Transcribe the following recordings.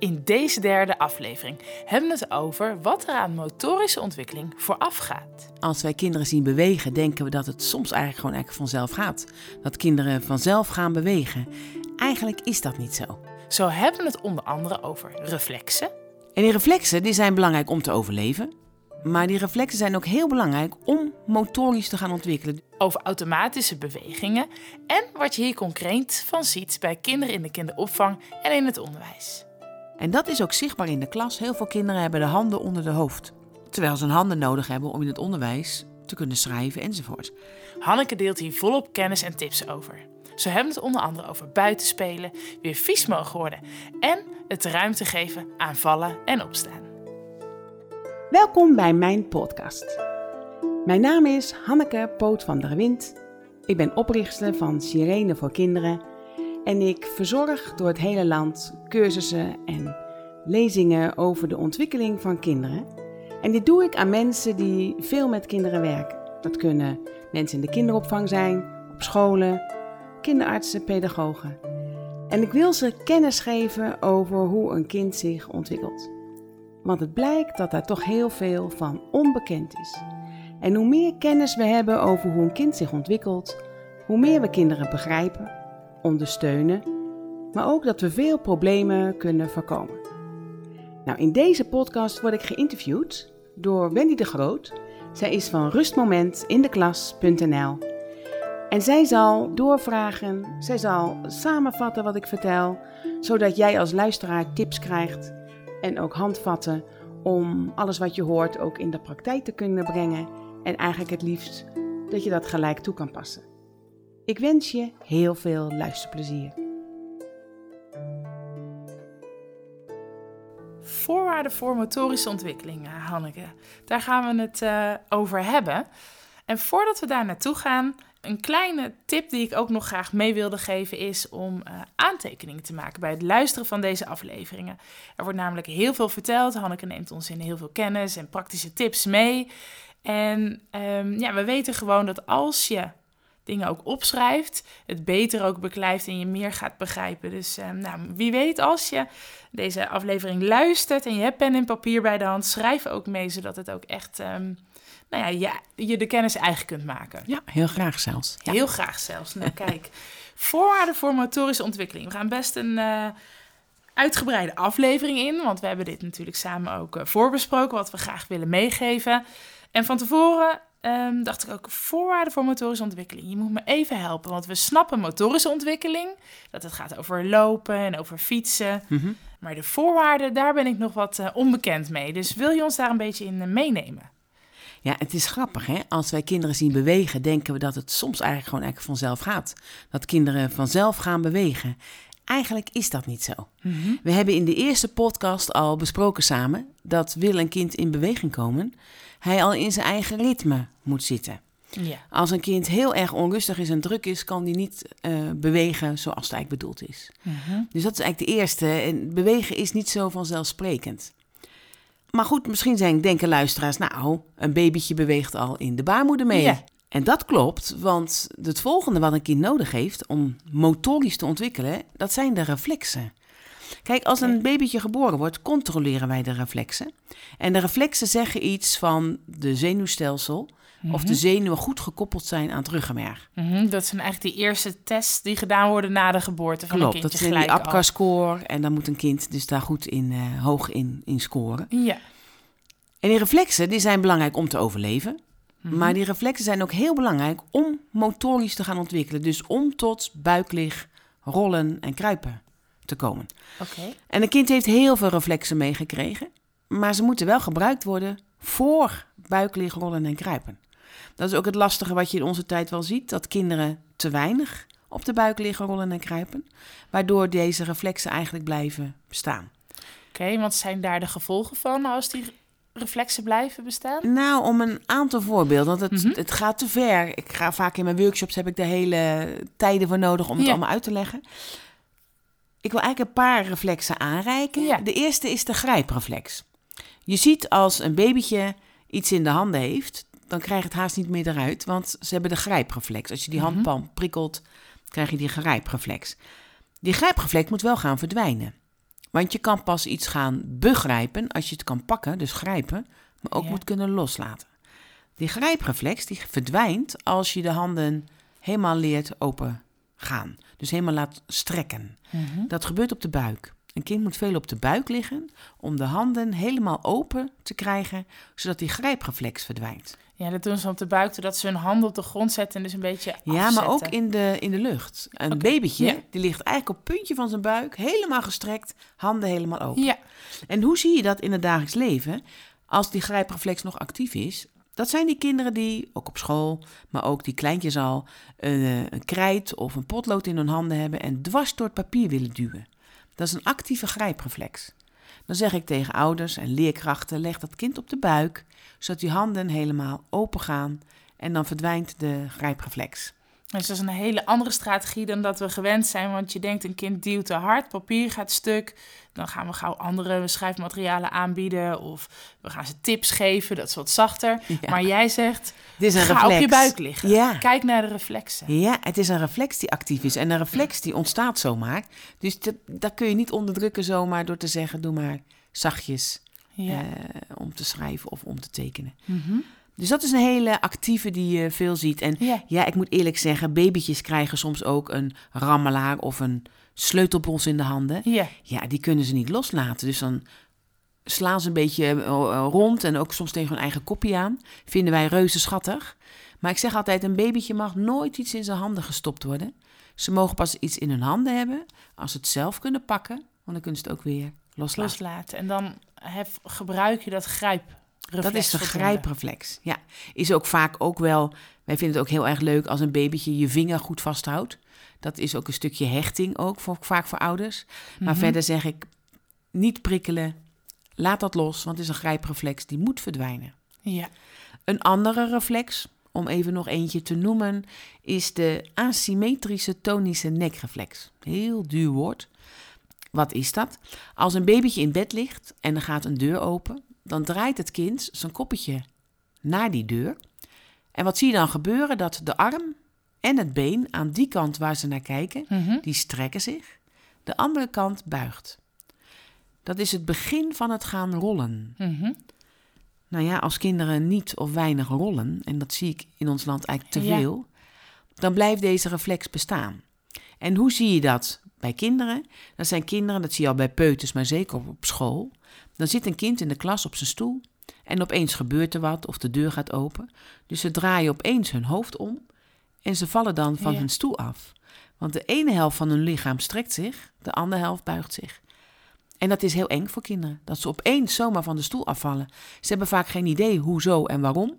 In deze derde aflevering hebben we het over wat er aan motorische ontwikkeling vooraf gaat. Als wij kinderen zien bewegen, denken we dat het soms eigenlijk gewoon eigenlijk vanzelf gaat. Dat kinderen vanzelf gaan bewegen. Eigenlijk is dat niet zo. Zo hebben we het onder andere over reflexen, En die reflexen die zijn belangrijk om te overleven. Maar die reflexen zijn ook heel belangrijk om motorisch te gaan ontwikkelen. over automatische bewegingen en wat je hier concreet van ziet bij kinderen in de kinderopvang en in het onderwijs. En dat is ook zichtbaar in de klas. Heel veel kinderen hebben de handen onder de hoofd. Terwijl ze hun handen nodig hebben om in het onderwijs te kunnen schrijven enzovoort. Hanneke deelt hier volop kennis en tips over. Zo hebben het onder andere over buitenspelen, weer vies mogen worden en het ruimte geven aan vallen en opstaan. Welkom bij mijn podcast. Mijn naam is Hanneke Poot van der Wind. Ik ben oprichter van Sirene voor Kinderen en ik verzorg door het hele land cursussen en lezingen over de ontwikkeling van kinderen. En dit doe ik aan mensen die veel met kinderen werken. Dat kunnen mensen in de kinderopvang zijn, op scholen, kinderartsen, pedagogen. En ik wil ze kennis geven over hoe een kind zich ontwikkelt. Want het blijkt dat daar toch heel veel van onbekend is. En hoe meer kennis we hebben over hoe een kind zich ontwikkelt, hoe meer we kinderen begrijpen, ondersteunen, maar ook dat we veel problemen kunnen voorkomen. Nou, in deze podcast word ik geïnterviewd door Wendy de Groot. Zij is van rustmomentindeklas.nl. En zij zal doorvragen, zij zal samenvatten wat ik vertel, zodat jij als luisteraar tips krijgt en ook handvatten om alles wat je hoort ook in de praktijk te kunnen brengen en eigenlijk het liefst dat je dat gelijk toe kan passen. Ik wens je heel veel luisterplezier. Voorwaarden voor motorische ontwikkeling, Hanneke. Daar gaan we het eh, over hebben. En voordat we daar naartoe gaan, een kleine tip die ik ook nog graag mee wilde geven is om eh, aantekeningen te maken bij het luisteren van deze afleveringen. Er wordt namelijk heel veel verteld. Hanneke neemt ons in heel veel kennis en praktische tips mee. En ehm, ja, we weten gewoon dat als je dingen ook opschrijft, het beter ook beklijft en je meer gaat begrijpen. Dus ehm, nou, wie weet, als je deze aflevering luistert en je hebt pen en papier bij de hand, schrijf ook mee, zodat het ook echt, ehm, nou ja, je, je de kennis eigen kunt maken. Ja, heel graag zelfs. Ja. Heel graag zelfs. Nou, kijk, voorwaarden voor motorische ontwikkeling. We gaan best een eh, uitgebreide aflevering in, want we hebben dit natuurlijk samen ook eh, voorbesproken, wat we graag willen meegeven. En van tevoren ehm, dacht ik ook, voorwaarden voor motorische ontwikkeling. Je moet me even helpen, want we snappen motorische ontwikkeling, dat het gaat over lopen en over fietsen. Mhm. Maar de voorwaarden, daar ben ik nog wat eh, onbekend mee. Dus wil je ons daar een beetje in eh, meenemen? Ja, het is grappig hè. Als wij kinderen zien bewegen, denken we dat het soms eigenlijk gewoon eigenlijk vanzelf gaat. Dat kinderen vanzelf gaan bewegen. Eigenlijk is dat niet zo. We hebben in de eerste podcast al besproken samen dat wil een kind in beweging komen, hij al in zijn eigen ritme moet zitten. Ja. Als een kind heel erg onrustig is en druk is, kan die niet eh, bewegen zoals het eigenlijk bedoeld is. Dus dat is eigenlijk de eerste. En bewegen is niet zo vanzelfsprekend. Maar goed, misschien zijn, denken luisteraars, nou, een babytje beweegt al in de baarmoeder mee. Ja. En dat klopt, want het volgende wat een kind nodig heeft om motorisch te ontwikkelen, dat zijn de reflexen. Kijk, als een babytje geboren wordt, controleren wij de reflexen. En de reflexen zeggen iets van de zenuwstelsel, of de zenuwen goed gekoppeld zijn aan het ruggenmerg. Mhm, Dat zijn eigenlijk die eerste tests die gedaan worden na de geboorte van Klopt, een dat kindje zijn die gelijk al. APGAR-score en dan moet een kind dus daar goed in, eh, hoog in, in scoren. Ja. En die reflexen die zijn belangrijk om te overleven. Maar die reflexen zijn ook heel belangrijk om motorisch te gaan ontwikkelen. Dus om tot buiklig, rollen en kruipen te komen. Oké. En een kind heeft heel veel reflexen meegekregen. Maar ze moeten wel gebruikt worden voor buiklig, rollen en kruipen. Dat is ook het lastige wat je in onze tijd wel ziet. Dat kinderen te weinig op de buik liggen, rollen en kruipen. Waardoor deze reflexen eigenlijk blijven bestaan. Oké, wat zijn daar de gevolgen van als die reflexen blijven bestaan? Nou, om een aantal voorbeelden, want het, Mhm. het gaat te ver. Ik ga vaak in mijn workshops, heb ik de hele tijden voor nodig om het Ja. allemaal uit te leggen. Ik wil eigenlijk een paar reflexen aanreiken. Ja. De eerste is de grijpreflex. Je ziet als een babytje iets in de handen heeft, dan krijgt het haast niet meer eruit, want ze hebben de grijpreflex. Als je die Mhm. handpalm prikkelt, krijg je die grijpreflex. Die grijpreflex moet wel gaan verdwijnen. Want je kan pas iets gaan begrijpen als je het kan pakken, dus grijpen, maar ook Ja. moet kunnen loslaten. Die grijpreflex die verdwijnt als je de handen helemaal leert open gaan. Dus helemaal laat strekken. Mhm. Dat gebeurt op de buik. Een kind moet veel op de buik liggen om de handen helemaal open te krijgen, zodat die grijpreflex verdwijnt. Ja, dat doen ze op de buik, doordat ze hun handen op de grond zetten en dus een beetje Ja, maar ook in de, in de lucht. Een Oké, babytje, ja. die ligt eigenlijk op het puntje van zijn buik, helemaal gestrekt, handen helemaal open. Ja, En hoe zie je dat in het dagelijks leven als die grijpreflex nog actief is? Dat zijn die kinderen die, ook op school, maar ook die kleintjes al, een, eh, een krijt of een potlood in hun handen hebben en dwars door het papier willen duwen. Dat is een actieve grijpreflex. Dan zeg ik tegen ouders en leerkrachten, leg dat kind op de buik, zodat die handen helemaal open gaan en dan verdwijnt de grijpreflex. Dus dat is een hele andere strategie dan dat we gewend zijn. Want je denkt, een kind duwt te hard, papier gaat stuk. Dan gaan we gauw andere schrijfmaterialen aanbieden. Of we gaan ze tips geven, dat is wat zachter. Ja. Maar jij zegt, Dit is een ga reflex. op je buik liggen. Ja. Kijk naar de reflexen. Ja, het is een reflex die actief is. En een reflex die ontstaat zomaar. Dus dat, dat kun je niet onderdrukken zomaar door te zeggen... doe maar zachtjes Ja. eh, om te schrijven of om te tekenen. Mhm. Dus dat is een hele actieve die je veel ziet. En ja. ja, ik moet eerlijk zeggen... babytjes krijgen soms ook een rammelaar of een sleutelbos in de handen. Ja. Ja, die kunnen ze niet loslaten. Dus dan slaan ze een beetje eh, eh, rond en ook soms tegen hun eigen kopje aan. Vinden wij reuze schattig. Maar ik zeg altijd, een babytje mag nooit iets in zijn handen gestopt worden. Ze mogen pas iets in hun handen hebben als ze het zelf kunnen pakken. Want dan kunnen ze het ook weer loslaten. loslaten. En dan hef, gebruik je dat grijp. Dat is de grijpreflex. Ja, is ook vaak ook wel. Wij vinden het ook heel erg leuk als een babytje je vinger goed vasthoudt. Dat is ook een stukje hechting ook voor, vaak voor ouders. Maar Mhm. verder zeg ik niet prikkelen. Laat dat los, want het is een grijpreflex die moet verdwijnen. Ja. Een andere reflex, om even nog eentje te noemen, is de asymmetrische tonische nekreflex. Heel duur woord. Wat is dat? Als een babytje in bed ligt en er gaat een deur open, dan draait het kind zijn koppetje naar die deur. En wat zie je dan gebeuren? Dat de arm en het been aan die kant waar ze naar kijken, Mhm. die strekken zich. De andere kant buigt. Dat is het begin van het gaan rollen. Mhm. Nou ja, als kinderen niet of weinig rollen, en dat zie ik in ons land eigenlijk te Ja. veel, dan blijft deze reflex bestaan. En hoe zie je dat bij kinderen? Dat zijn kinderen, dat zie je al bij peuters, maar zeker op, op school. Dan zit een kind in de klas op zijn stoel en opeens gebeurt er wat of de deur gaat open. Dus ze draaien opeens hun hoofd om en ze vallen dan van Ja. hun stoel af. Want de ene helft van hun lichaam strekt zich, de andere helft buigt zich. En dat is heel eng voor kinderen, dat ze opeens zomaar van de stoel afvallen. Ze hebben vaak geen idee hoezo en waarom.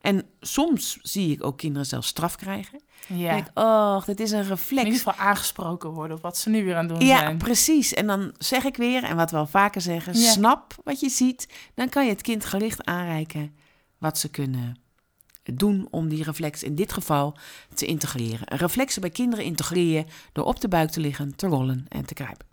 En soms zie ik ook kinderen zelfs straf krijgen. Ja. Denk, oh, dit is een In ieder reflex. geval aangesproken worden op wat ze nu weer aan het doen Ja, zijn. precies. En dan zeg ik weer, en wat we al vaker zeggen, Ja. snap wat je ziet. Dan kan je het kind gericht aanreiken wat ze kunnen doen om die reflex in dit geval te integreren. Reflexen bij kinderen integreer je door op de buik te liggen, te rollen en te kruipen.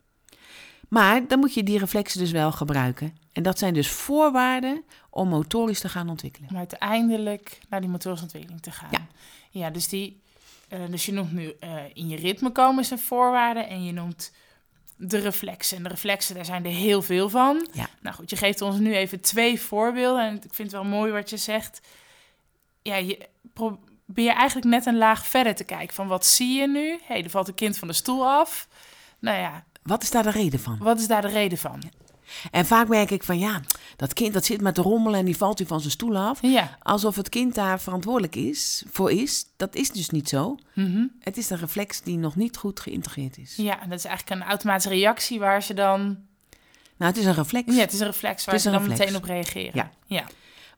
Maar dan moet je die reflexen dus wel gebruiken. En dat zijn dus voorwaarden om motorisch te gaan ontwikkelen. Om uiteindelijk naar die motorische ontwikkeling te gaan. Ja. Ja, dus, die, eh, dus je noemt nu eh, in je ritme komen is een voorwaarde. En je noemt de reflexen. En de reflexen, daar zijn er heel veel van. Ja. Nou goed, je geeft ons nu even twee voorbeelden. En ik vind het wel mooi wat je zegt. Ja, je probeer eigenlijk net een laag verder te kijken. Van wat zie je nu? Hé, hey, er valt een kind van de stoel af. Nou ja, Wat is daar de reden van? wat is daar de reden van? En vaak merk ik van ja, dat kind dat zit met te rommelen en die valt weer van zijn stoel af. Ja. Alsof het kind daar verantwoordelijk is, voor is. Dat is dus niet zo. Mhm. Het is een reflex die nog niet goed geïntegreerd is. Ja, en dat is eigenlijk een automatische reactie waar ze dan... Nou, het is een reflex. Ja, het is een reflex waar ze dan reflex. meteen op reageren. Ja. ja.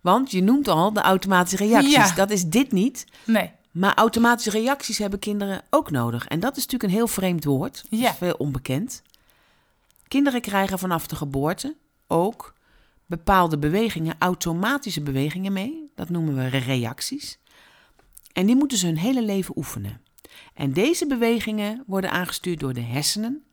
Want je noemt al de automatische reacties. Ja. Dat is dit niet. Nee. Maar automatische reacties hebben kinderen ook nodig. En dat is natuurlijk een heel vreemd woord. Dat Ja. is veel onbekend. Kinderen krijgen vanaf de geboorte ook bepaalde bewegingen, automatische bewegingen mee. Dat noemen we reacties. En die moeten ze hun hele leven oefenen. En deze bewegingen worden aangestuurd door de hersenen.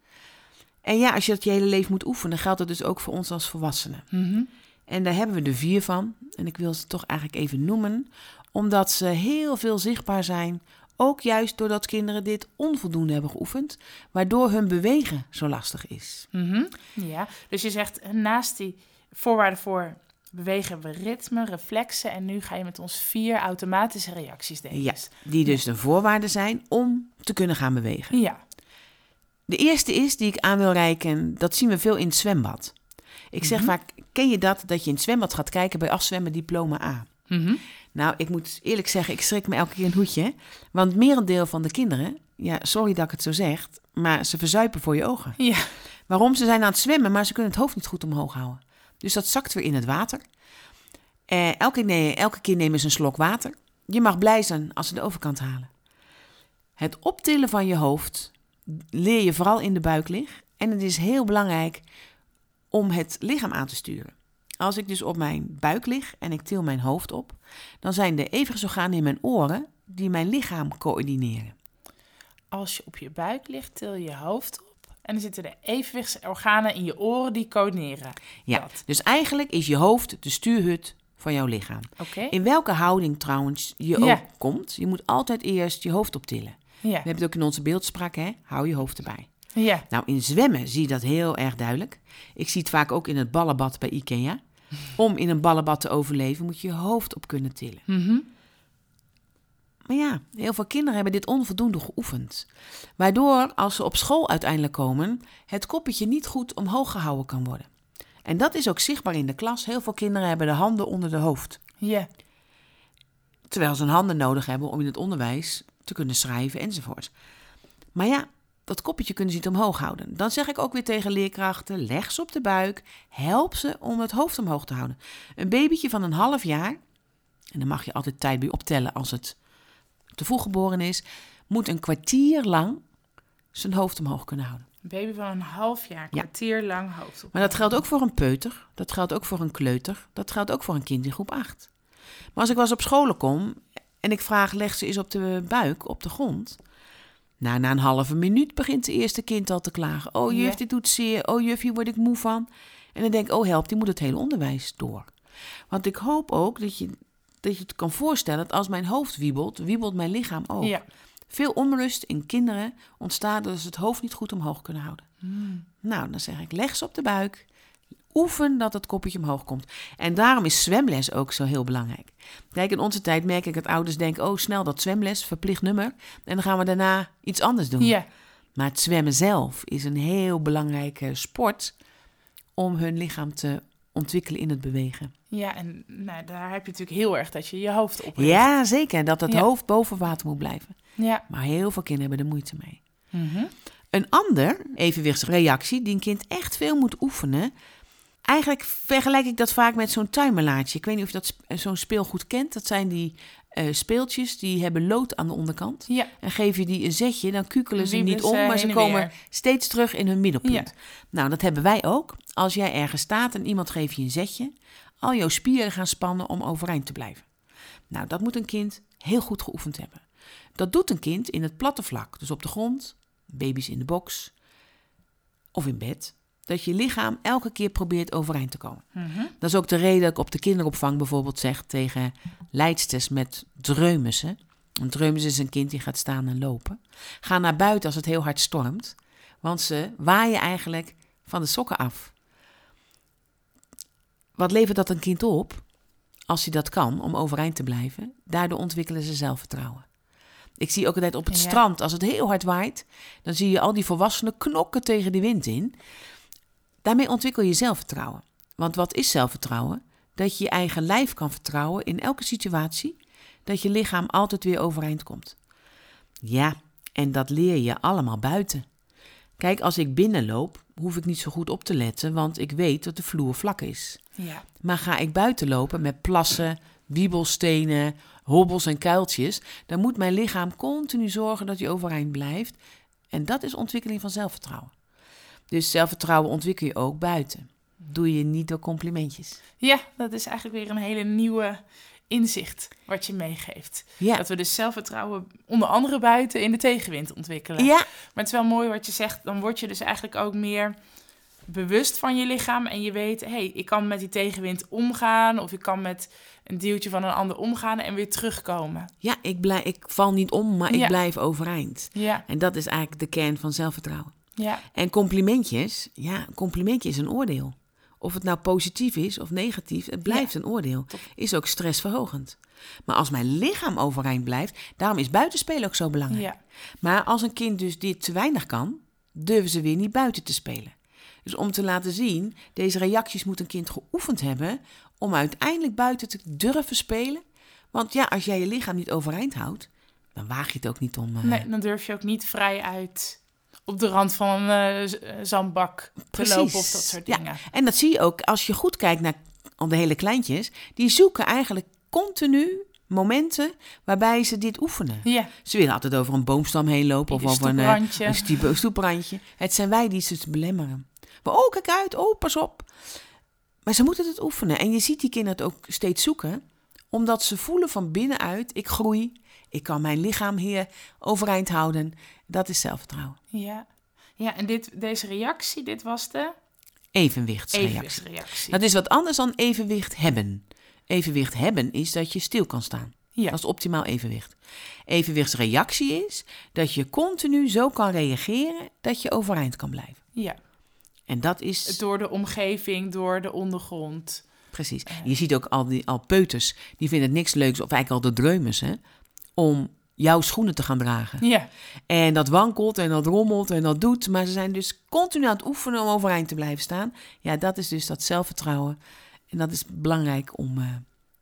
En ja, als je dat je hele leven moet oefenen, geldt dat dus ook voor ons als volwassenen. Mhm. En daar hebben we er vier van. En ik wil ze toch eigenlijk even noemen, omdat ze heel veel zichtbaar zijn, Ook juist doordat kinderen dit onvoldoende hebben geoefend, waardoor hun bewegen zo lastig is. Mhm. Ja, dus je zegt naast die voorwaarden voor bewegen we ritme, reflexen en nu ga je met ons vier automatische reacties delen. Ja, die dus de voorwaarden zijn om te kunnen gaan bewegen. Ja. De eerste is die ik aan wil reiken, dat zien we veel in het zwembad. Ik zeg Mhm. vaak, ken je dat, dat je in het zwembad gaat kijken bij afzwemmen diploma A? Mhm. Nou, ik moet eerlijk zeggen, ik schrik me elke keer een hoedje. Want merendeel van de kinderen, ja, sorry dat ik het zo zeg, maar ze verzuipen voor je ogen. Ja. Waarom? Ze zijn aan het zwemmen, maar ze kunnen het hoofd niet goed omhoog houden. Dus dat zakt weer in het water. Eh, elke, nee, elke keer nemen ze een slok water. Je mag blij zijn als ze de overkant halen. Het optillen van je hoofd leer je vooral in de buiklig. En het is heel belangrijk om het lichaam aan te sturen. Als ik dus op mijn buik lig en ik til mijn hoofd op, dan zijn de evenwichtsorganen in mijn oren die mijn lichaam coördineren. Als je op je buik ligt, til je je hoofd op. En dan zitten de evenwichtsorganen in je oren die coördineren. Ja, Dat. dus eigenlijk is je hoofd de stuurhut van jouw lichaam. Oké? In welke houding trouwens je Ja. ook komt, je moet altijd eerst je hoofd optillen. Ja. We hebben het ook in onze beeldspraak, hè? hou je hoofd erbij. Ja. Nou, in zwemmen zie je dat heel erg duidelijk. Ik zie het vaak ook in het ballenbad bij Ikea. Om in een ballenbad te overleven moet je je hoofd op kunnen tillen. Mhm. Maar ja, heel veel kinderen hebben dit onvoldoende geoefend. Waardoor, als ze op school uiteindelijk komen, het koppetje niet goed omhoog gehouden kan worden. En dat is ook zichtbaar in de klas. Heel veel kinderen hebben de handen onder de hoofd. Ja. Terwijl ze hun handen nodig hebben om in het onderwijs te kunnen schrijven enzovoort. Maar ja, dat koppetje kunnen ze niet omhoog houden. Dan zeg ik ook weer tegen leerkrachten: leg ze op de buik, help ze om het hoofd omhoog te houden. Een babytje van een half jaar, en dan mag je altijd tijd bij optellen als het te vroeg geboren is, moet een kwartier lang zijn hoofd omhoog kunnen houden. Een baby van een half jaar, kwartier lang hoofd op. Maar dat geldt ook voor een peuter, dat geldt ook voor een kleuter, dat geldt ook voor een kind in groep 8. Maar als ik wel eens op scholen kom en ik vraag, leg ze eens op de buik, op de grond. Nou, na een halve minuut begint het eerste kind al te klagen. Oh juf, dit doet zeer. Oh juf, hier word ik moe van. En dan denk ik, oh help, die moet het hele onderwijs door. Want ik hoop ook dat je, dat je het kan voorstellen dat als mijn hoofd wiebelt, wiebelt mijn lichaam ook. Ja. Veel onrust in kinderen ontstaat doordat ze het hoofd niet goed omhoog kunnen houden. Hmm. Nou, dan zeg ik, leg ze op de buik. Oefen dat het koppetje omhoog komt. En daarom is zwemles ook zo heel belangrijk. Kijk, in onze tijd merk ik dat ouders denken... oh, snel dat zwemles, verplicht nummer. En dan gaan we daarna iets anders doen. Ja. Maar het zwemmen zelf is een heel belangrijke sport... om hun lichaam te ontwikkelen in het bewegen. Ja, en nou, daar heb je natuurlijk heel erg dat je je hoofd op Ja, zeker. Dat het Ja. hoofd boven water moet blijven. Ja. Maar heel veel kinderen hebben er moeite mee. Mhm. Een ander evenwichtsreactie die een kind echt veel moet oefenen. Eigenlijk vergelijk ik dat vaak met zo'n tuimelaartje. Ik weet niet of je dat sp- zo'n speelgoed kent. Dat zijn die eh, speeltjes die hebben lood aan de onderkant. Ja. En geef je die een zetje, dan kukelen ze niet om, maar ze komen weer. steeds terug in hun middelpunt. Ja. Nou, dat hebben wij ook. Als jij ergens staat en iemand geeft je een zetje, al jouw spieren gaan spannen om overeind te blijven. Nou, dat moet een kind heel goed geoefend hebben. Dat doet een kind in het platte vlak, dus op de grond, baby's in de box of in bed. Dat je lichaam elke keer probeert overeind te komen. Mhm. Dat is ook de reden dat ik op de kinderopvang bijvoorbeeld zeg tegen leidsters met dreumissen. Een dreumes is een kind die gaat staan en lopen. Ga naar buiten als het heel hard stormt, want ze waaien eigenlijk van de sokken af. Wat levert dat een kind op, als hij dat kan, om overeind te blijven? Daardoor ontwikkelen ze zelfvertrouwen. Ik zie ook altijd op het Ja. strand, als het heel hard waait, dan zie je al die volwassenen knokken tegen de wind in. Daarmee ontwikkel je zelfvertrouwen. Want wat is zelfvertrouwen? Dat je je eigen lijf kan vertrouwen in elke situatie, dat je lichaam altijd weer overeind komt. Ja, en dat leer je allemaal buiten. Kijk, als ik binnenloop, hoef ik niet zo goed op te letten, want ik weet dat de vloer vlak is. Ja. Maar ga ik buiten lopen met plassen, wiebelstenen, hobbels en kuiltjes, dan moet mijn lichaam continu zorgen dat hij overeind blijft. En dat is ontwikkeling van zelfvertrouwen. Dus zelfvertrouwen ontwikkel je ook buiten. Doe je niet door complimentjes. ja, dat is eigenlijk weer een hele nieuwe inzicht wat je meegeeft. Ja, Dat we dus zelfvertrouwen onder andere buiten in de tegenwind ontwikkelen. ja, Maar het is wel mooi wat je zegt, dan word je dus eigenlijk ook meer bewust van je lichaam en je weet, hé, hey, ik kan met die tegenwind omgaan of ik kan met een duwtje van een ander omgaan en weer terugkomen. Ja, ik, blijf, ik val niet om, maar ik blijf overeind. Ja, En dat is eigenlijk de kern van zelfvertrouwen. Ja, En complimentjes, ja, een complimentje is een oordeel. Of het nou positief is of negatief, het blijft een oordeel. Is ook stressverhogend. Maar als mijn lichaam overeind blijft, daarom is buitenspelen ook zo belangrijk. ja, Maar als een kind dus dit te weinig kan, durven ze weer niet buiten te spelen. Dus om te laten zien, deze reacties moet een kind geoefend hebben om uiteindelijk buiten te durven spelen. Want ja, als jij je lichaam niet overeind houdt, dan waag je het ook niet om. eh, Nee, dan durf je ook niet vrij uit op de rand van een eh, eh, zandbak te Precies. lopen of dat soort Ja. dingen. En dat zie je ook als je goed kijkt naar al de hele kleintjes. Die zoeken eigenlijk continu momenten waarbij ze dit oefenen. Ja, Ze willen altijd over een boomstam heen lopen of Een over een, eh, stoeprandje. een stiep- stoeprandje. Het zijn wij die ze te belemmeren. Maar oh, kijk uit, oh, pas op. Maar ze moeten het oefenen. En je ziet die kinderen het ook steeds zoeken, omdat ze voelen van binnenuit: ik groei, ik kan mijn lichaam hier overeind houden. Dat is zelfvertrouwen. ja. Ja, en dit, deze reactie, dit was de Evenwichtsreactie. evenwichtsreactie. Dat is wat anders dan evenwicht hebben. Evenwicht hebben is dat je stil kan staan. Ja, Dat is optimaal evenwicht. Evenwichtsreactie is dat je continu zo kan reageren dat je overeind kan blijven. ja, En dat is door de omgeving, door de ondergrond. precies. Je ziet ook al die al peuters, die vinden het niks leuks, of eigenlijk al de dreumers, hè, om jouw schoenen te gaan dragen. Ja, En dat wankelt en dat rommelt en dat doet, maar ze zijn dus continu aan het oefenen om overeind te blijven staan. Ja, dat is dus dat zelfvertrouwen. En dat is belangrijk om eh,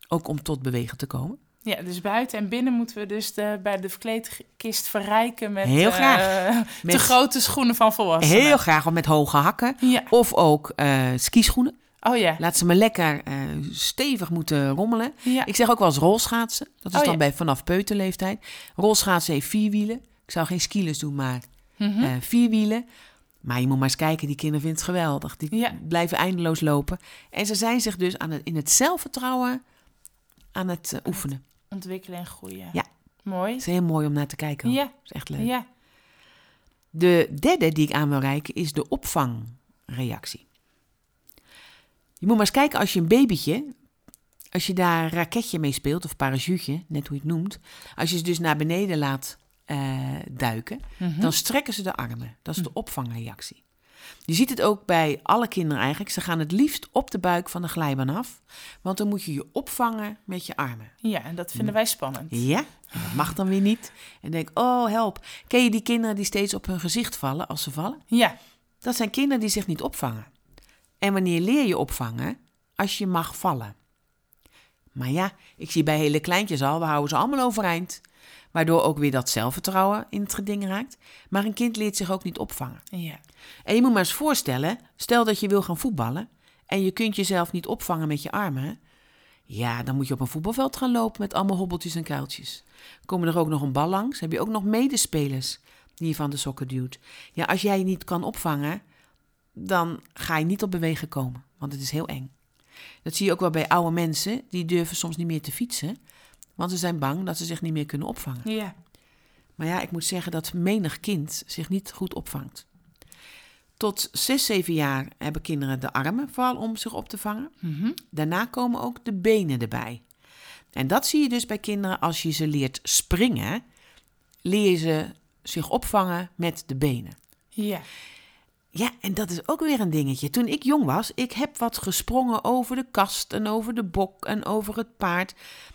ook om tot bewegen te komen. ja, dus buiten en binnen moeten we dus de, bij de verkleedkist verrijken met Heel eh, graag. Met- grote schoenen van volwassenen. Heel graag met hoge hakken. Ja. Of ook eh skischoenen. Oh ja. Laat ze maar lekker eh, stevig moeten rommelen. Ja. Ik zeg ook wel eens rolschaatsen. Dat is Oh, dan ja. bij vanaf peuterleeftijd. Rolschaatsen heeft vier wielen. Ik zou geen skilers doen, maar eh, vier wielen. Maar je moet maar eens kijken, die kinderen vinden het geweldig. Die Ja. blijven eindeloos lopen. En ze zijn zich dus aan het, in het zelfvertrouwen aan het eh, oefenen. Ontwikkelen en groeien. Ja. Mooi. Het is heel mooi om naar te kijken. hoor. Ja. Dat is echt leuk. Ja. De derde die ik aan wil reiken is de opvangreactie. Je moet maar eens kijken als je een babytje, als je daar een raketje mee speelt of parachute, net hoe je het noemt. Als je ze dus naar beneden laat eh, duiken, Mhm. dan strekken ze de armen. Dat is de opvangreactie. Je ziet het ook bij alle kinderen eigenlijk. Ze gaan het liefst op de buik van de glijbaan af, want dan moet je je opvangen met je armen. ja, en dat vinden wij spannend. Ja, dat mag dan weer niet. En denk, oh help. Ken je die kinderen die steeds op hun gezicht vallen als ze vallen? Ja. Dat zijn kinderen die zich niet opvangen. En wanneer leer je opvangen? Als je mag vallen. Maar ja, ik zie bij hele kleintjes al, we houden ze allemaal overeind. Waardoor ook weer dat zelfvertrouwen in het geding raakt. Maar een kind leert zich ook niet opvangen. Ja. En je moet maar eens voorstellen, stel dat je wil gaan voetballen en je kunt jezelf niet opvangen met je armen. Ja, dan moet je op een voetbalveld gaan lopen met allemaal hobbeltjes en kuiltjes. Komen er ook nog een bal langs, heb je ook nog medespelers die je van de sokken duwt. Ja, als jij je niet kan opvangen, dan ga je niet op bewegen komen, want het is heel eng. Dat zie je ook wel bij oude mensen, die durven soms niet meer te fietsen, want ze zijn bang dat ze zich niet meer kunnen opvangen. Ja. Maar ja, ik moet zeggen dat menig kind zich niet goed opvangt. Tot 6, 7 jaar hebben kinderen de armen vooral om zich op te vangen. Mhm. Daarna komen ook de benen erbij. En dat zie je dus bij kinderen als je ze leert springen, leer je ze zich opvangen met de benen. Ja. Ja, en dat is ook weer een dingetje. Toen ik jong was, ik heb wat gesprongen over de kast en over de bok en over het paard.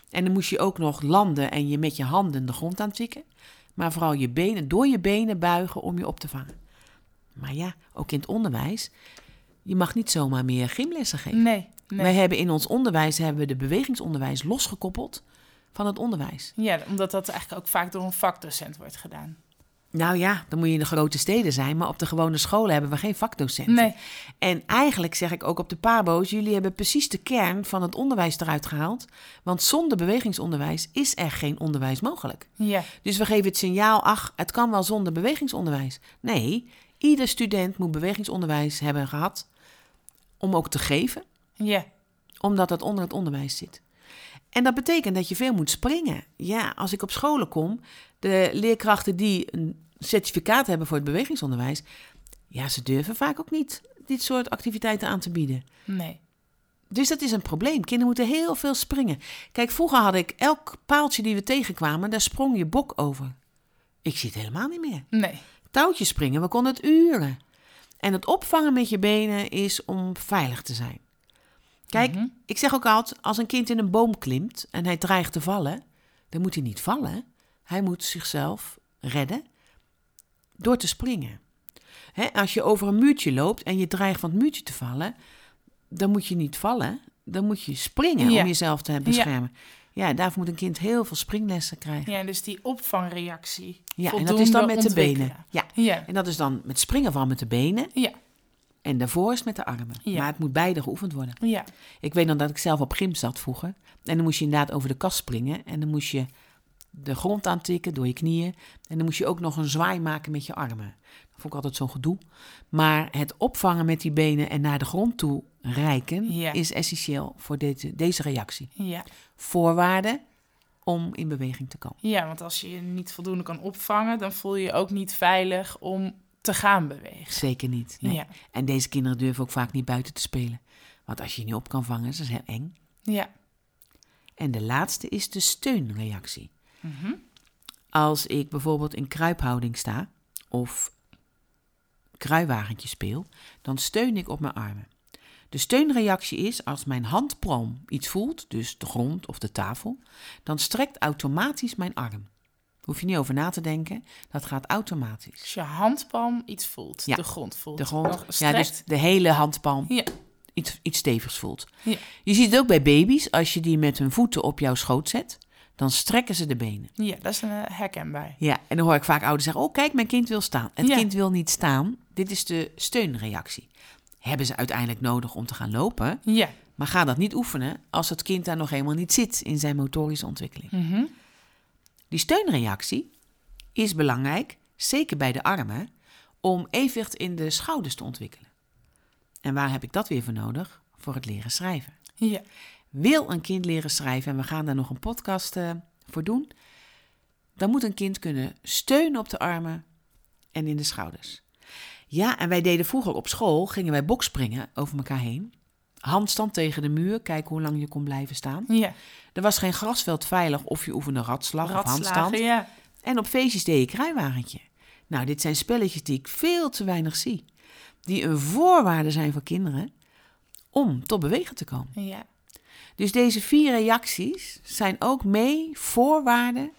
En dan moest je ook nog landen en je met je handen de grond aantikken. Maar vooral je benen, door je benen buigen om je op te vangen. Maar ja, ook in het onderwijs, je mag niet zomaar meer gymlessen geven. Nee. nee. Wij hebben in ons onderwijs hebben we de bewegingsonderwijs losgekoppeld van het onderwijs. Ja, omdat dat eigenlijk ook vaak door een vakdocent wordt gedaan. Nou ja, dan moet je in de grote steden zijn, maar op de gewone scholen hebben we geen vakdocenten. Nee. En eigenlijk zeg ik ook op de pabo's, jullie hebben precies de kern van het onderwijs eruit gehaald. Want zonder bewegingsonderwijs is er geen onderwijs mogelijk. Ja. Dus we geven het signaal, ach, het kan wel zonder bewegingsonderwijs. Nee, ieder student moet bewegingsonderwijs hebben gehad om ook te geven, Ja. omdat dat onder het onderwijs zit. En dat betekent dat je veel moet springen. Ja, als ik op scholen kom, de leerkrachten die een certificaat hebben voor het bewegingsonderwijs, ja, ze durven vaak ook niet dit soort activiteiten aan te bieden. Nee. Dus dat is een probleem. Kinderen moeten heel veel springen. Kijk, vroeger had ik elk paaltje die we tegenkwamen, daar sprong je bok over. Ik zie het helemaal niet meer. Nee. Touwtjes springen, we konden het uren. En het opvangen met je benen is om veilig te zijn. Kijk, Mhm. ik zeg ook altijd, als een kind in een boom klimt en hij dreigt te vallen, dan moet hij niet vallen. Hij moet zichzelf redden door te springen. Hè, als je over een muurtje loopt en je dreigt van het muurtje te vallen, dan moet je niet vallen. Dan moet je springen Ja. om jezelf te beschermen. Ja. daarvoor moet een kind heel veel springlessen krijgen. Ja, dus die opvangreactie. Ja, en dat is dan met de benen. Ja, Ja. en dat is dan met springen van met de benen Ja. En daarvoor is met de armen. Ja. Maar het moet beide geoefend worden. Ja. Ik weet nog dat ik zelf op gym zat vroeger. En dan moest je inderdaad over de kast springen. En dan moest je de grond aantikken door je knieën. En dan moest je ook nog een zwaai maken met je armen. Dat vond ik altijd zo'n gedoe. Maar het opvangen met die benen en naar de grond toe reiken... Ja. is essentieel voor deze, deze reactie. Ja. Voorwaarden om in beweging te komen. ja, want als je je niet voldoende kan opvangen, dan voel je je ook niet veilig om te gaan bewegen. Zeker niet. nee. Ja. En deze kinderen durven ook vaak niet buiten te spelen. Want als je je niet op kan vangen, is dat heel eng. Ja. En de laatste is de steunreactie. Mhm. Als ik bijvoorbeeld in kruiphouding sta of kruiwagentje speel, dan steun ik op mijn armen. De steunreactie is als mijn handpalm iets voelt, dus de grond of de tafel, dan strekt automatisch mijn arm. Hoef je niet over na te denken, dat gaat automatisch. Als je handpalm iets voelt, Ja. de grond voelt. De grond, ja, dus de hele handpalm Ja. iets, iets stevigs voelt. Ja. Je ziet het ook bij baby's, als je die met hun voeten op jouw schoot zet, dan strekken ze de benen. ja, dat is een eh, herkenbaar. Ja, en dan hoor ik vaak ouders zeggen: Oh, kijk, mijn kind wil staan. Het kind wil niet staan. Dit is de steunreactie. Hebben ze uiteindelijk nodig om te gaan lopen, Ja. maar ga dat niet oefenen als het kind daar nog helemaal niet zit in zijn motorische ontwikkeling. Mhm. Die steunreactie is belangrijk, zeker bij de armen, om evenwicht in de schouders te ontwikkelen. En waar heb ik dat weer voor nodig? Voor het leren schrijven. Ja. Wil een kind leren schrijven, en we gaan daar nog een podcast eh, voor doen, dan moet een kind kunnen steunen op de armen en in de schouders. Ja, en wij deden vroeger op school, gingen wij bokspringen over elkaar heen. Handstand tegen de muur, kijken hoe lang je kon blijven staan. Ja. Er was geen grasveld veilig of je oefende ratslag of handstand. ja. En op feestjes deed je kruiwagentje. Nou, dit zijn spelletjes die ik veel te weinig zie. Die een voorwaarde zijn voor kinderen om tot bewegen te komen. Ja. Dus deze vier reacties zijn ook mee voorwaarden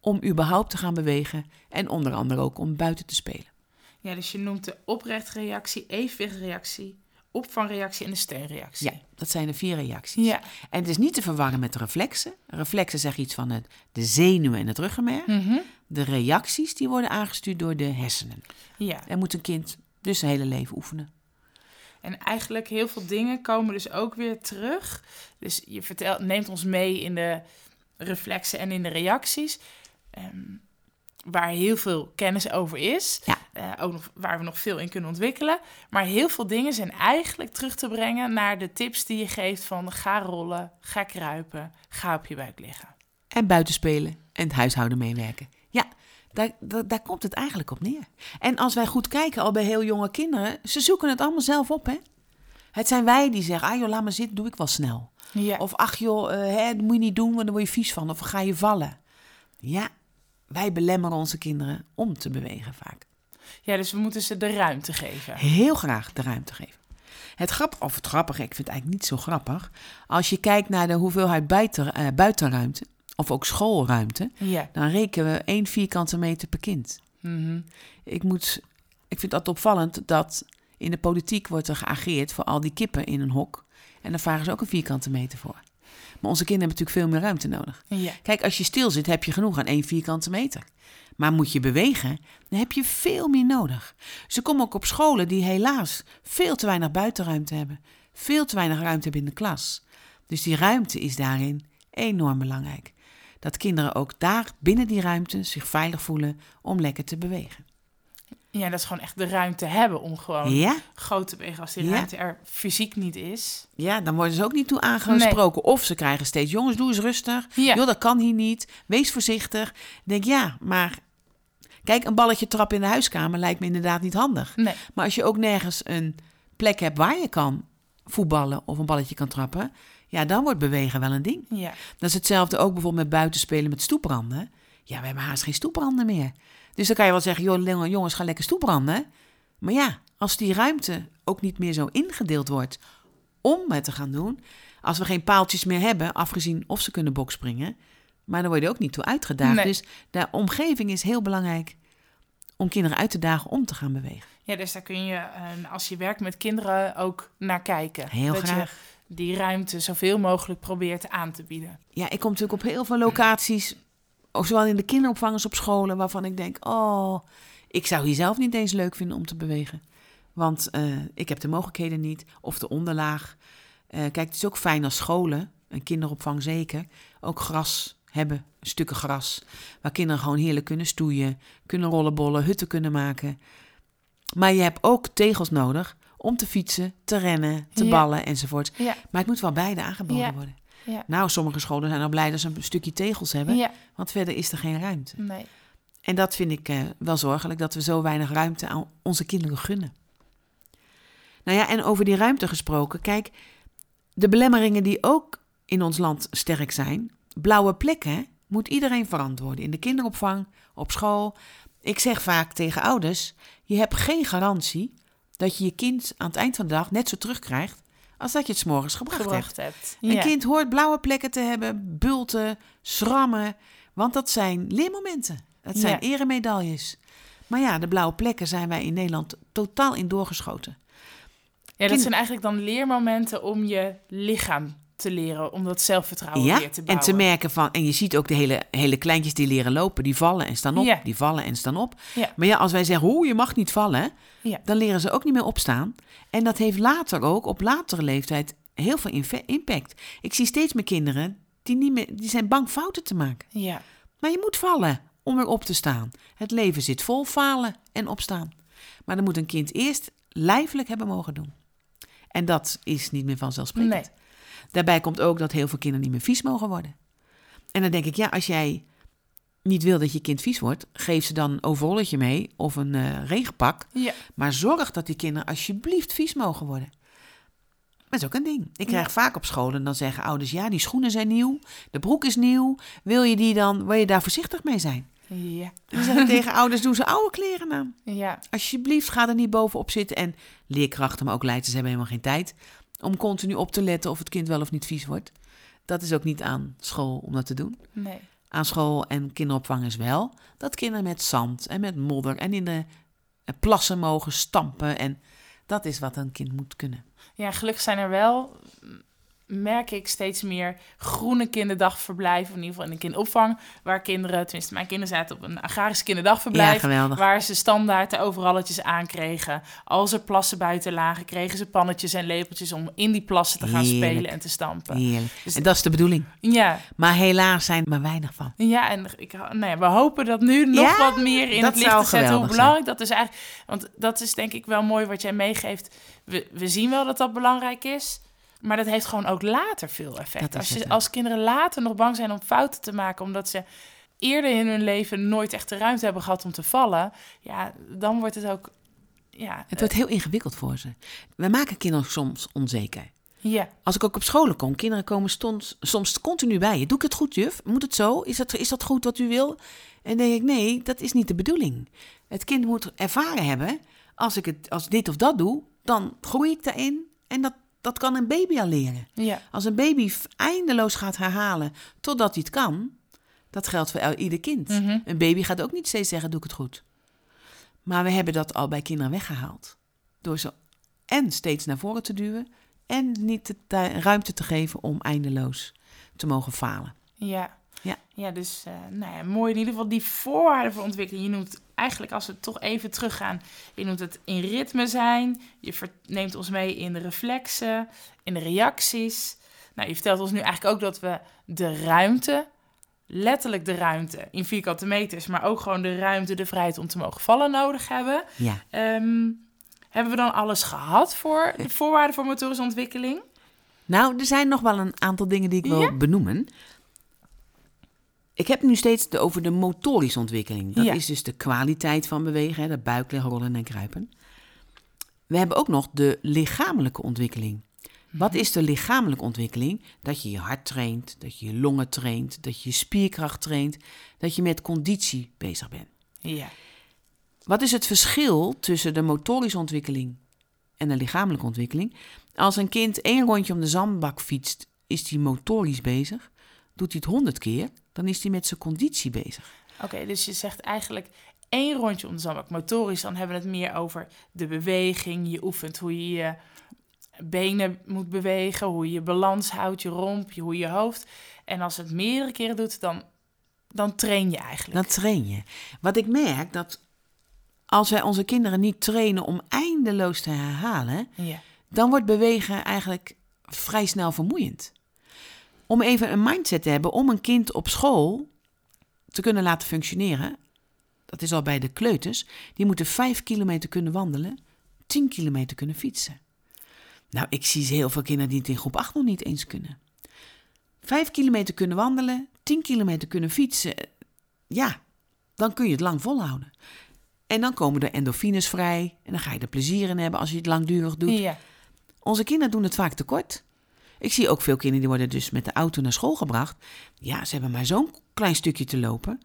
om überhaupt te gaan bewegen. En onder andere ook om buiten te spelen. Ja, dus je noemt de oprechtreactie, evenwichtreactie, opvangreactie en de steunreactie. Ja, dat zijn de vier reacties. Ja. En het is niet te verwarren met de reflexen. Reflexen zeggen iets van het, de zenuwen en het ruggenmerg. Mhm. De reacties die worden aangestuurd door de hersenen. Ja. En moet een kind dus zijn hele leven oefenen. En eigenlijk heel veel dingen komen dus ook weer terug. Dus je vertelt, neemt ons mee in de reflexen en in de reacties. ehm, waar heel veel kennis over is. Ja. Eh, ook nog, waar we nog veel in kunnen ontwikkelen. Maar heel veel dingen zijn eigenlijk terug te brengen naar de tips die je geeft van ga rollen, ga kruipen, ga op je buik liggen. En buiten spelen en het huishouden meewerken. Ja, daar, daar, daar komt het eigenlijk op neer. En als wij goed kijken, al bij heel jonge kinderen, ze zoeken het allemaal zelf op, hè? Het zijn wij die zeggen, ah joh, laat maar zitten, doe ik wel snel. Ja. Of ach joh, eh, hè, dat moet je niet doen, want dan word je vies van. Of ga je vallen. Ja, wij belemmeren onze kinderen om te bewegen vaak. Ja, dus we moeten ze de ruimte geven. Heel graag de ruimte geven. Het grap, of het grappige, ik vind het eigenlijk niet zo grappig. Als je kijkt naar de hoeveelheid buiten, eh, buitenruimte, of ook schoolruimte, Ja. dan rekenen we één vierkante meter per kind. Mhm. Ik, moet, ik vind dat opvallend dat in de politiek wordt er geageerd voor al die kippen in een hok. En daar vragen ze ook een vierkante meter voor. Maar onze kinderen hebben natuurlijk veel meer ruimte nodig. Ja. Kijk, als je stil zit, heb je genoeg aan één vierkante meter. Maar moet je bewegen, dan heb je veel meer nodig. Ze komen ook op scholen die helaas veel te weinig buitenruimte hebben. Veel te weinig ruimte hebben in de klas. Dus die ruimte is daarin enorm belangrijk. Dat kinderen ook daar binnen die ruimte zich veilig voelen om lekker te bewegen. Ja, dat is gewoon echt de ruimte hebben om gewoon Ja? groot te bewegen als die Ja. ruimte er fysiek niet is. Ja, dan worden ze ook niet toe aangesproken. Of ze krijgen steeds, jongens, doe eens rustig. Ja. Joh, dat kan hier niet. Wees voorzichtig. Ik denk, ja, maar... Kijk, een balletje trap in de huiskamer lijkt me inderdaad niet handig. Nee. Maar als je ook nergens een plek hebt waar je kan voetballen of een balletje kan trappen, ja, dan wordt bewegen wel een ding. Ja. Dat is hetzelfde ook bijvoorbeeld met buitenspelen met stoepranden. Ja, we hebben haast geen stoepranden meer. Dus dan kan je wel zeggen, joh, jongens, ga lekker stoepranden. Maar ja, als die ruimte ook niet meer zo ingedeeld wordt om het te gaan doen, als we geen paaltjes meer hebben, afgezien of ze kunnen bokspringen, maar dan word je ook niet toe uitgedaagd. Nee. Dus de omgeving is heel belangrijk om kinderen uit te dagen om te gaan bewegen. ja, dus daar kun je, eh, als je werkt met kinderen, ook naar kijken. Heel dat graag. je die ruimte zoveel mogelijk probeert aan te bieden. Ja, ik kom natuurlijk op heel veel locaties, zowel in de kinderopvang als op scholen, waarvan ik denk, oh, ik zou hier zelf niet eens leuk vinden om te bewegen. Want eh, ik heb de mogelijkheden niet, of de onderlaag. Eh, kijk, het is ook fijn als scholen, en kinderopvang zeker, ook gras hebben, stukken gras. Waar kinderen gewoon heerlijk kunnen stoeien, kunnen rollenbollen, hutten kunnen maken. Maar je hebt ook tegels nodig om te fietsen, te rennen, te Ja. ballen enzovoort. Ja, Maar het moet wel beide aangeboden Ja. worden. Ja, Nou, sommige scholen zijn al blij dat ze een stukje tegels hebben, ja, want verder is er geen ruimte. nee. En dat vind ik eh, wel zorgelijk, dat we zo weinig ruimte aan onze kinderen gunnen. Nou ja, en over die ruimte gesproken, kijk, de belemmeringen die ook in ons land sterk zijn, blauwe plekken, moet iedereen verantwoorden. In de kinderopvang, op school. Ik zeg vaak tegen ouders, je hebt geen garantie dat je je kind aan het eind van de dag net zo terugkrijgt als dat je het 's morgens gebracht, hebt. Een Ja. kind hoort blauwe plekken te hebben, bulten, schrammen. Want dat zijn leermomenten. Dat zijn Ja. eremedailles. Maar ja, de blauwe plekken zijn wij in Nederland totaal in doorgeschoten. Ja, dat Kind- zijn eigenlijk dan leermomenten om je lichaam te leren, om dat zelfvertrouwen ja, weer te en bouwen. te merken van... En je ziet ook de hele, hele kleintjes die leren lopen. Die vallen en staan op. Ja. Die vallen en staan op. Ja. Maar ja, als wij zeggen, hoe je mag niet vallen... Ja. dan leren ze ook niet meer opstaan. En dat heeft later ook, op latere leeftijd, heel veel impact. Ik zie steeds meer kinderen die, niet meer, die zijn bang fouten te maken. Ja, Maar je moet vallen om weer op te staan. Het leven zit vol falen en opstaan. Maar dan moet een kind eerst lijfelijk hebben mogen doen. En dat is niet meer vanzelfsprekend. nee. Daarbij komt ook dat heel veel kinderen niet meer vies mogen worden. En dan denk ik, ja, als jij niet wil dat je kind vies wordt, geef ze dan een overrolletje mee of een eh, regenpak. Ja, Maar zorg dat die kinderen alsjeblieft vies mogen worden. Dat is ook een ding. Ik krijg vaak op school en dan zeggen ouders: ja, die schoenen zijn nieuw, de broek is nieuw. Wil je die dan, wil je daar voorzichtig mee zijn? ja, Dan zeg ik tegen ouders: doe ze oude kleren aan. ja. Alsjeblieft, ga er niet bovenop zitten. En leerkrachten, maar ook leiders hebben helemaal geen tijd om continu op te letten of het kind wel of niet vies wordt. Dat is ook niet aan school om dat te doen. Nee. Aan school en kinderopvang is wel dat kinderen met zand en met modder en in de eh, plassen mogen stampen. En dat is wat een kind moet kunnen. Ja, gelukkig zijn er wel, m, merk ik steeds meer groene kinderdagverblijven, in ieder geval in de kinderopvang, waar kinderen, tenminste mijn kinderen zaten op een agrarisch Ja, kinderdagverblijf, geweldig. waar ze standaard de overalletjes aankregen. Als er plassen buiten lagen, kregen ze pannetjes en lepeltjes om in die plassen te gaan Heerlijk. spelen en te stampen. Heerlijk. Dus- En dat is de bedoeling. Ja, Maar helaas zijn er maar weinig van. Ja, en ik, nou ja, we hopen dat nu nog Ja, wat meer in het licht te zetten. Hoe belangrijk dat is eigenlijk. Want dat is denk ik wel mooi wat jij meegeeft. We, we zien wel dat dat belangrijk is. Maar dat heeft gewoon ook later veel effect. Als, je, het als kinderen later nog bang zijn om fouten te maken, omdat ze eerder in hun leven nooit echt de ruimte hebben gehad om te vallen, ja, dan wordt het ook. Ja, Het wordt heel ingewikkeld voor ze. We maken kinderen soms onzeker. ja, Als ik ook op scholen kom, kinderen komen soms, soms continu bij je. Doe ik het goed, juf? Moet het zo? Is dat, is dat goed wat u wil? En dan denk ik, nee, dat is niet de bedoeling. Het kind moet ervaren hebben, als ik het, als dit of dat doe, dan groei ik daarin. En dat, dat kan een baby al leren. ja, Als een baby eindeloos gaat herhalen totdat hij het kan, dat geldt voor ieder kind. Mhm. Een baby gaat ook niet steeds zeggen, doe ik het goed. Maar we hebben dat al bij kinderen weggehaald. Door ze en steeds naar voren te duwen en niet de ruimte te geven om eindeloos te mogen falen. ja. Ja. Ja, dus eh, nou ja, mooi in ieder geval die voorwaarden voor ontwikkeling. Je noemt eigenlijk, als we toch even teruggaan, je noemt het in ritme zijn. Je neemt ons mee in de reflexen, in de reacties. Nou, je vertelt ons nu eigenlijk ook dat we de ruimte, letterlijk de ruimte in vierkante meters, maar ook gewoon de ruimte, de vrijheid om te mogen vallen nodig hebben. Ja. Ehm, hebben we dan alles gehad voor de voorwaarden voor motorische ontwikkeling? Nou, er zijn nog wel een aantal dingen die ik wil Ja. benoemen. Ik heb nu steeds de, over de motorische ontwikkeling. Dat Ja. is dus de kwaliteit van bewegen, hè, de buik liggen, rollen en kruipen. we hebben ook nog de lichamelijke ontwikkeling. Wat is de lichamelijke ontwikkeling? Dat je je hart traint, dat je je longen traint, dat je je spierkracht traint, dat je met conditie bezig bent. Ja. Wat is het verschil tussen de motorische ontwikkeling en de lichamelijke ontwikkeling? Als een kind één rondje om de zandbak fietst, is hij motorisch bezig. Doet hij het honderd keer, dan is hij met zijn conditie bezig. Oké, dus je zegt eigenlijk één rondje om de zandbak. Motorisch, dan hebben we het meer over de beweging. Je oefent hoe je je benen moet bewegen, hoe je balans houdt, je romp, hoe je je hoofd. En als het meerdere keren doet, dan, dan train je eigenlijk. Dan train je. Wat ik merk, dat als wij onze kinderen niet trainen om eindeloos te herhalen, Ja. dan wordt bewegen eigenlijk vrij snel vermoeiend. Om even een mindset te hebben, om een kind op school te kunnen laten functioneren, dat is al bij de kleuters, die moeten vijf kilometer kunnen wandelen, 10 kilometer kunnen fietsen. Nou, ik zie heel veel kinderen die het in groep 8 nog niet eens kunnen. Vijf kilometer kunnen wandelen, 10 kilometer kunnen fietsen. Ja, dan kun je het lang volhouden. En dan komen er endorfines vrij en dan ga je er plezier in hebben als je het langdurig doet. Ja. Onze kinderen doen het vaak te kort. Ik zie ook veel kinderen die worden dus met de auto naar school gebracht. Ja, ze hebben maar zo'n klein stukje te lopen.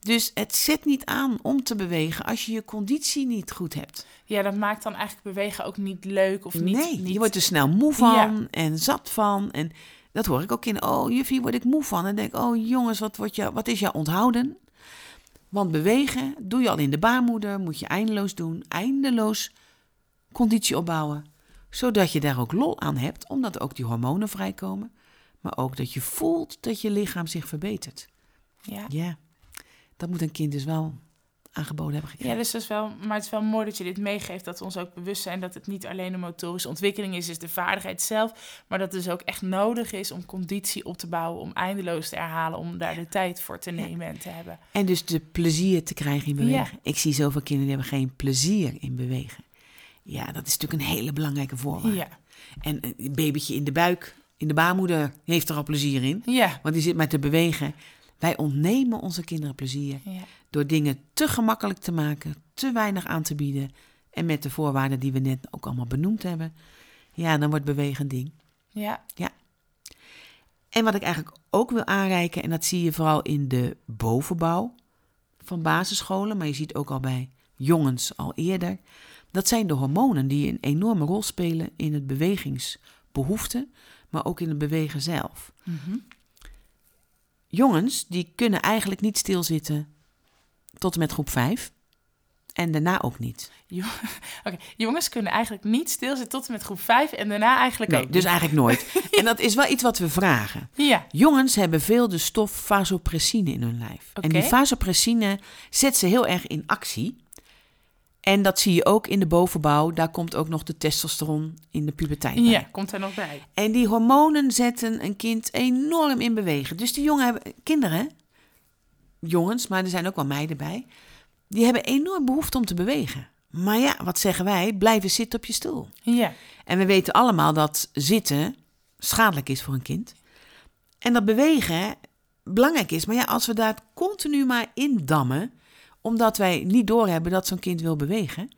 Dus het zet niet aan om te bewegen als je je conditie niet goed hebt. ja, dat maakt dan eigenlijk bewegen ook niet leuk of niet... nee, niet... je wordt er snel moe van en zat van. En dat hoor ik ook in. Oh, juffie, word ik moe van. En denk, oh jongens, wat, wordt jou, wat is jou onthouden? Want bewegen doe je al in de baarmoeder, moet je eindeloos doen. Eindeloos conditie opbouwen. Zodat je daar ook lol aan hebt, omdat ook die hormonen vrijkomen. Maar ook dat je voelt dat je lichaam zich verbetert. Ja. Ja, dat moet een kind dus wel aangeboden hebben gekregen. Ja, dus dat is wel, maar het is wel mooi dat je dit meegeeft. Dat we ons ook bewust zijn dat het niet alleen een motorische ontwikkeling is, is de vaardigheid zelf. Maar dat het dus ook echt nodig is om conditie op te bouwen, om eindeloos te herhalen, om daar de tijd voor te nemen en te hebben. En dus de plezier te krijgen in bewegen. Ja. Ik zie zoveel kinderen die hebben geen plezier in bewegen. Ja, dat is natuurlijk een hele belangrijke voorwaarde. Ja, En een babytje in de buik, in de baarmoeder, heeft er al plezier in. ja, Want die zit maar te bewegen. Wij ontnemen onze kinderen plezier ja. door dingen te gemakkelijk te maken, te weinig aan te bieden. En met de voorwaarden die we net ook allemaal benoemd hebben. Ja, dan wordt bewegen een ding. ja. En wat ik eigenlijk ook wil aanreiken, en dat zie je vooral in de bovenbouw van basisscholen, maar je ziet ook al bij jongens al eerder, dat zijn de hormonen die een enorme rol spelen in het bewegingsbehoefte, maar ook in het bewegen zelf. Mhm. Jongens die kunnen eigenlijk niet stilzitten tot en met groep 5 en daarna ook niet. Jo- jongens kunnen eigenlijk niet stilzitten tot en met groep 5 en daarna eigenlijk Nee, ook dus niet. eigenlijk nooit. En dat is wel iets wat we vragen. Ja, Jongens hebben veel de stof vasopressine in hun lijf. En die vasopressine zet ze heel erg in actie. En dat zie je ook in de bovenbouw. Daar komt ook nog de testosteron in de puberteit bij. ja, komt er nog bij. En die hormonen zetten een kind enorm in bewegen. Dus die jongen hebben, kinderen, jongens, maar er zijn ook wel meiden bij, die hebben enorm behoefte om te bewegen. Maar ja, wat zeggen wij? Blijven zitten op je stoel. Ja, En we weten allemaal dat zitten schadelijk is voor een kind. En dat bewegen belangrijk is. Maar ja, als we daar continu maar in dammen, omdat wij niet doorhebben dat zo'n kind wil bewegen.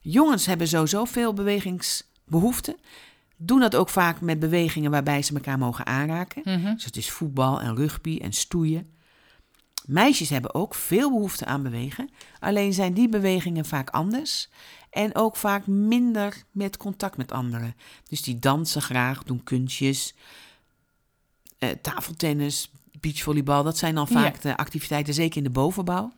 Jongens hebben sowieso veel bewegingsbehoeften. Doen dat ook vaak met bewegingen waarbij ze elkaar mogen aanraken. Mhm. Dus het is voetbal en rugby en stoeien. Meisjes hebben ook veel behoefte aan bewegen. Alleen zijn die bewegingen vaak anders. En ook vaak minder met contact met anderen. Dus die dansen graag, doen kunstjes. eh, tafeltennis, beachvolleybal. Dat zijn dan vaak Ja. de activiteiten, zeker in de bovenbouw.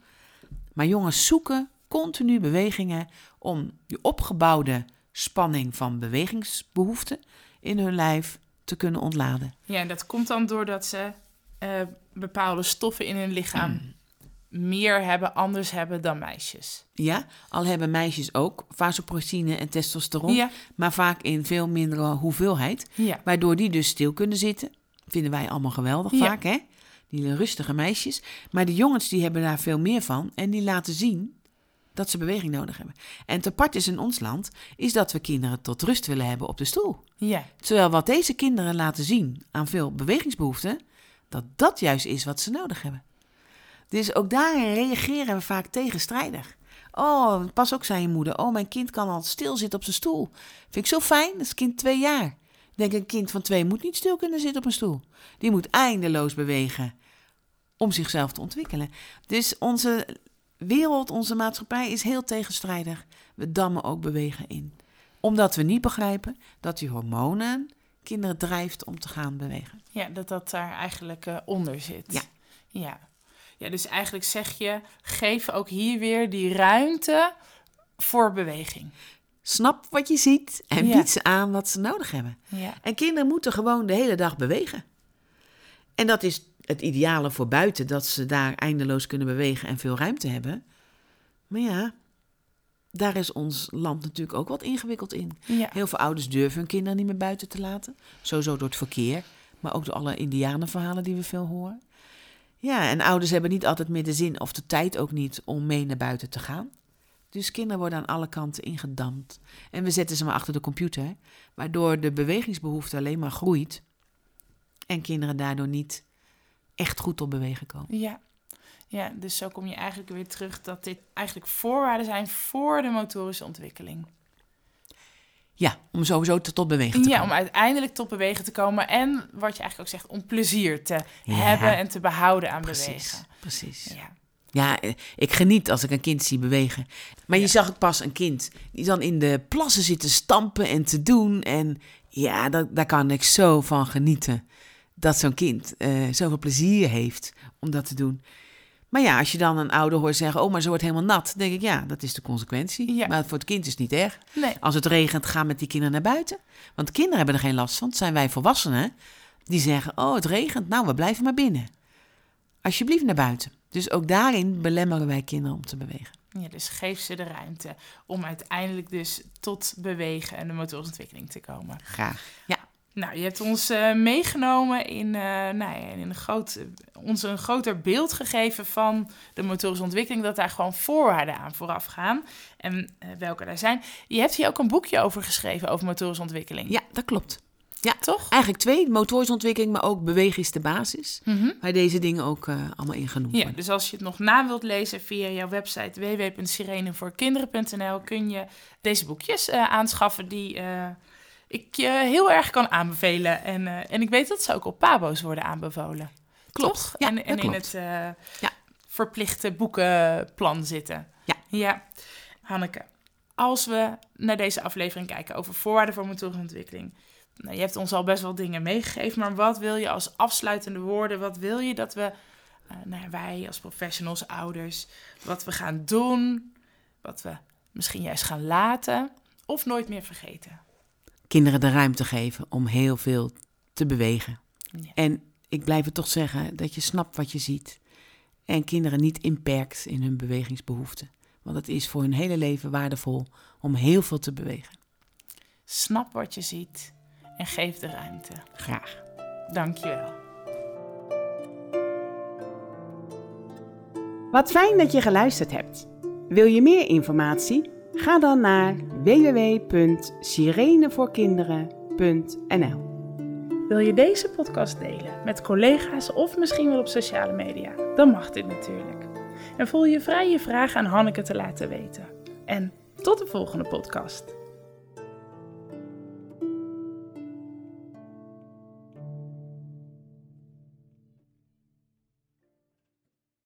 Maar jongens zoeken continu bewegingen om die opgebouwde spanning van bewegingsbehoeften in hun lijf te kunnen ontladen. ja, en dat komt dan doordat ze eh, bepaalde stoffen in hun lichaam Mm. meer hebben, anders hebben dan meisjes. Ja, al hebben meisjes ook vasopressine en testosteron, Ja, maar vaak in veel mindere hoeveelheid. ja, Waardoor die dus stil kunnen zitten. Vinden wij allemaal geweldig Ja. vaak, hè? Die rustige meisjes. Maar de jongens die hebben daar veel meer van. En die laten zien dat ze beweging nodig hebben. En te apart is in ons land, is dat we kinderen tot rust willen hebben op de stoel. ja, Terwijl wat deze kinderen laten zien aan veel bewegingsbehoeften, dat dat juist is wat ze nodig hebben. Dus ook daarin reageren we vaak tegenstrijdig. Oh, pas ook zei je moeder. Oh, mijn kind kan al stilzitten op zijn stoel. Vind ik zo fijn. Dat is kind twee jaar. Ik denk, een kind van twee moet niet stil kunnen zitten op een stoel. Die moet eindeloos bewegen om zichzelf te ontwikkelen. Dus onze wereld, onze maatschappij is heel tegenstrijdig. We dammen ook bewegen in. Omdat we niet begrijpen dat die hormonen kinderen drijft om te gaan bewegen. Ja, dat dat daar eigenlijk eh, onder zit. Ja. ja. Ja, dus eigenlijk zeg je, geef ook hier weer die ruimte voor beweging. Snap wat je ziet en Ja. bied ze aan wat ze nodig hebben. Ja. En kinderen moeten gewoon de hele dag bewegen. En dat is het ideale voor buiten, dat ze daar eindeloos kunnen bewegen en veel ruimte hebben. Maar ja, daar is ons land natuurlijk ook wat ingewikkeld in. Ja. Heel veel ouders durven hun kinderen niet meer buiten te laten. Sowieso door het verkeer, maar ook door alle indianenverhalen die we veel horen. Ja, en ouders hebben niet altijd meer de zin of de tijd ook niet om mee naar buiten te gaan. Dus kinderen worden aan alle kanten ingedampt. En we zetten ze maar achter de computer, waardoor de bewegingsbehoefte alleen maar groeit. En kinderen daardoor niet echt goed tot bewegen komen. Ja. ja, dus zo kom je eigenlijk weer terug dat dit eigenlijk voorwaarden zijn voor de motorische ontwikkeling. Ja, om sowieso te- tot bewegen te Ja, komen. om uiteindelijk tot bewegen te komen en wat je eigenlijk ook zegt, om plezier te Ja, hebben en te behouden aan Precies, bewegen. precies. Ja. Ja, eh, ik geniet als ik een kind zie bewegen. Maar je zag ook pas een kind die dan in de plassen zit te stampen en te doen. En ja, dat, daar kan ik zo van genieten. Dat zo'n kind eh, zoveel plezier heeft om dat te doen. Maar ja, als je dan een ouder hoort zeggen: Oh, maar ze wordt helemaal nat. Dan denk ik: Ja, dat is de consequentie. Ja. Maar voor het kind is het niet erg. Nee, Als het regent, ga met die kinderen naar buiten. Want kinderen hebben er geen last van. Het zijn wij volwassenen die zeggen: Oh, het regent. Nou, we blijven maar binnen. Alsjeblieft naar buiten. Dus ook daarin belemmeren wij kinderen om te bewegen. ja, dus geef ze de ruimte om uiteindelijk dus tot bewegen en de motorische ontwikkeling te komen. Graag. Ja, Nou, je hebt ons eh, meegenomen in, eh, nou ja, in een groot, ons een groter beeld gegeven van de motorische ontwikkeling, dat daar gewoon voorwaarden aan vooraf gaan en eh, welke daar zijn. Je hebt hier ook een boekje over geschreven, over motorische ontwikkeling. ja dat klopt. Toch? Eigenlijk twee, motorische ontwikkeling, maar ook bewegen is de basis. Mhm. Waar deze dingen ook eh, allemaal in genoemd Ja, worden. dus als je het nog na wilt lezen via jouw website www.sirenevoorkinderen.nl kun je deze boekjes eh, aanschaffen die eh, ik je heel erg kan aanbevelen. En, eh, en ik weet dat ze ook op Pabo's worden aanbevolen. Klopt. Ja, en en in het eh, Ja. verplichte boekenplan zitten. Ja. Ja. Hanneke, als we naar deze aflevering kijken over voorwaarden voor motorische ontwikkeling. Nou, je hebt ons al best wel dingen meegegeven, maar wat wil je als afsluitende woorden? Wat wil je dat we, eh, nou ja, wij als professionals, ouders, wat we gaan doen? Wat we misschien juist gaan laten of nooit meer vergeten? Kinderen de ruimte geven om heel veel te bewegen. Ja. En ik blijf het toch zeggen dat je snapt wat je ziet. En kinderen niet inperkt in hun bewegingsbehoeften. Want het is voor hun hele leven waardevol om heel veel te bewegen. Snap wat je ziet en geef de ruimte. Graag. Dankjewel. Wat fijn dat je geluisterd hebt. Wil je meer informatie? Ga dan naar www.sirenevoorkinderen.nl Wil je deze podcast delen met collega's of misschien wel op sociale media? Dan mag dit natuurlijk. En voel je vrij je vragen aan Hanneke te laten weten. En tot de volgende podcast.